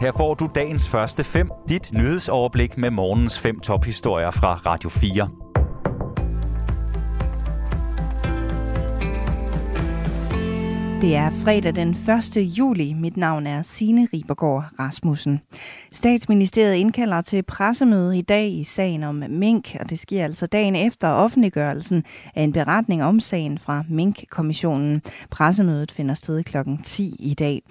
Her får du dagens første fem, dit nyhedsoverblik med morgens fem tophistorier fra Radio 4. Det er fredag den 1. juli. Mit navn er Signe Ribergaard Rasmussen. Statsministeriet indkalder til pressemøde i dag i sagen om mink, og det sker altså dagen efter offentliggørelsen af en beretning om sagen fra Mink-kommissionen. Pressemødet finder sted kl. 10 i dag.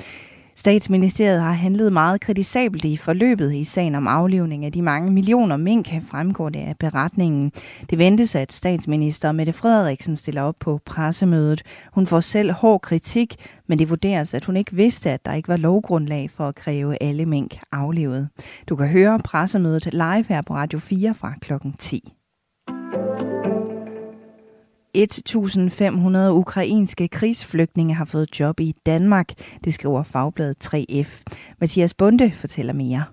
Statsministeriet har handlet meget kritisabelt i forløbet i sagen om aflivning af de mange millioner mink, fremgår det af beretningen. Det ventes, at statsminister Mette Frederiksen stiller op på pressemødet. Hun får selv hård kritik, men det vurderes, at hun ikke vidste, at der ikke var lovgrundlag for at kræve alle mink aflevet. Du kan høre pressemødet live her på Radio 4 fra klokken 10. 1.500 ukrainske krigsflygtninge har fået job i Danmark, det skriver fagbladet 3F. Mathias Bunde fortæller mere.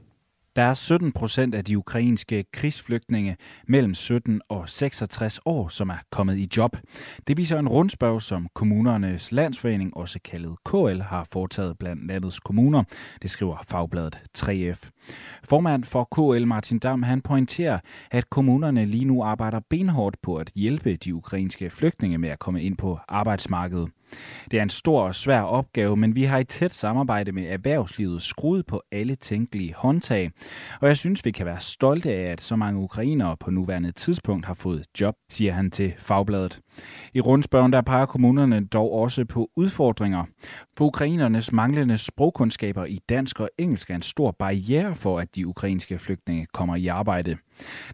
Der er 17 procent af de ukrainske krigsflygtninge mellem 17 og 66 år, som er kommet i job. Det viser en rundspørg, som kommunernes landsforening, også kaldet KL, har foretaget blandt landets kommuner. Det skriver fagbladet 3F. Formand for KL Martin Dam, han pointerer, at kommunerne lige nu arbejder benhårdt på at hjælpe de ukrainske flygtninge med at komme ind på arbejdsmarkedet. Det er en stor og svær opgave, men vi har i tæt samarbejde med erhvervslivet skruet på alle tænkelige håndtag. Og jeg synes, vi kan være stolte af, at så mange ukrainere på nuværende tidspunkt har fået job, siger han til Fagbladet. I rundspørgen der peger kommunerne dog også på udfordringer. For ukrainernes manglende sprogkundskaber i dansk og engelsk er en stor barriere for, at de ukrainske flygtninge kommer i arbejde.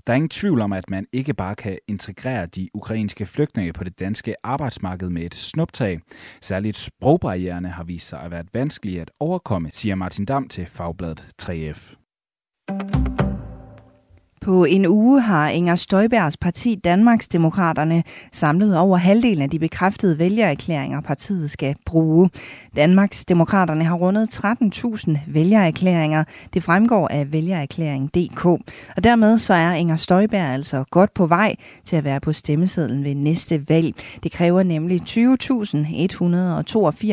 Der er ingen tvivl om, at man ikke bare kan integrere de ukrainske flygtninge på det danske arbejdsmarked med et snuptag. Særligt sprogbarriererne har vist sig at være vanskelige at overkomme, siger Martin Dam til Fagbladet 3F. På en uge har Inger Støjbergs parti Danmarksdemokraterne samlet over halvdelen af de bekræftede vælgererklæringer, partiet skal bruge. Danmarksdemokraterne har rundet 13.000 vælgererklæringer. Det fremgår af vælgererklæring.dk. Og dermed så er Inger Støjberg altså godt på vej til at være på stemmesedlen ved næste valg. Det kræver nemlig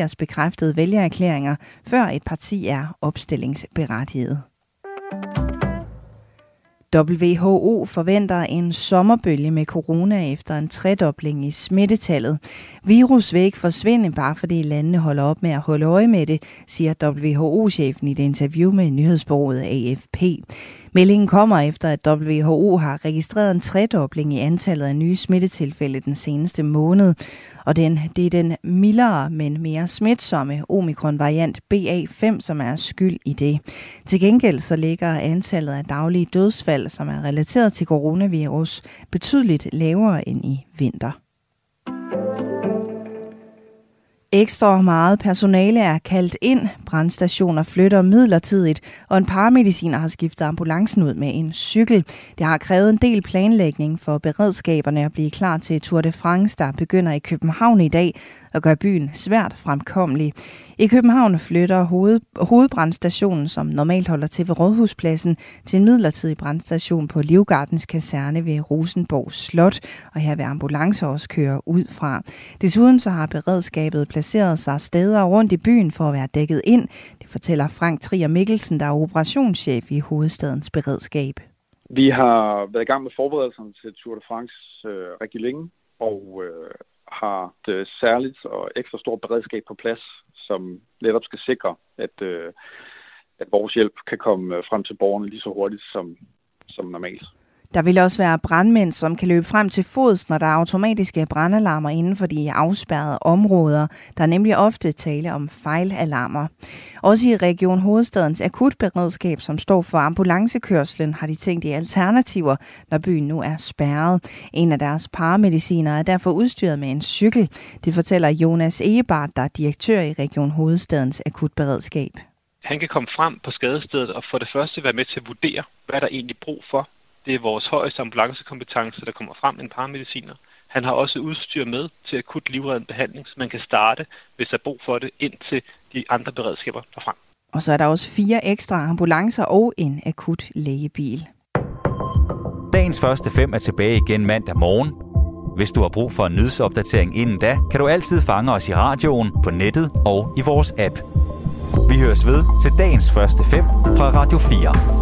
20.182 bekræftede vælgererklæringer, før et parti er opstillingsberettiget. WHO forventer en sommerbølge med corona efter en tredobling i smittetallet. Virus vil ikke forsvinde, bare fordi landene holder op med at holde øje med det, siger WHO-chefen i et interview med nyhedsbureauet AFP. Meldingen kommer efter, at WHO har registreret en tredobling i antallet af nye smittetilfælde den seneste måned. Og den, det er den mildere, men mere smitsomme omikron-variant BA5, som er skyld i det. Til gengæld så ligger antallet af daglige dødsfald, som er relateret til coronavirus, betydeligt lavere end i vinter. Ekstra meget personale er kaldt ind. Brandstationer flytter midlertidigt, og en paramediciner har skiftet ambulancen ud med en cykel. Det har krævet en del planlægning for beredskaberne at blive klar til Tour de France, der begynder i København i dag og gør byen svært fremkommelig. I København flytter hoved, hovedbrandstationen, som normalt holder til ved Rådhuspladsen, til en midlertidig brandstation på Livgardens kaserne ved Rosenborg Slot, og her vil ambulancer også køre ud fra. Desuden så har beredskabet placeret sig steder rundt i byen for at være dækket ind. Det fortæller Frank Trier Mikkelsen, der er operationschef i hovedstadens beredskab. Vi har været i gang med forberedelserne til Tour de France øh, rigtig længe, og øh, har et øh, særligt og ekstra stort beredskab på plads, som netop skal sikre, at, øh, at vores hjælp kan komme øh, frem til borgerne lige så hurtigt som, som normalt. Der vil også være brandmænd, som kan løbe frem til fods, når der er automatiske brandalarmer inden for de afspærrede områder. Der er nemlig ofte tale om fejlalarmer. Også i Region Hovedstadens akutberedskab, som står for ambulancekørslen, har de tænkt i alternativer, når byen nu er spærret. En af deres paramediciner er derfor udstyret med en cykel. Det fortæller Jonas Egebart, der er direktør i Region Hovedstadens akutberedskab. Han kan komme frem på skadestedet og for det første være med til at vurdere, hvad der egentlig brug for det er vores højeste ambulancekompetence, der kommer frem en paramediciner. Han har også udstyr med til akut livreddende behandling, så man kan starte, hvis der er brug for det, ind til de andre beredskaber derfra. Og så er der også fire ekstra ambulancer og en akut lægebil. Dagens første fem er tilbage igen mandag morgen. Hvis du har brug for en nyhedsopdatering inden da, kan du altid fange os i radioen, på nettet og i vores app. Vi høres ved til dagens første fem fra Radio 4.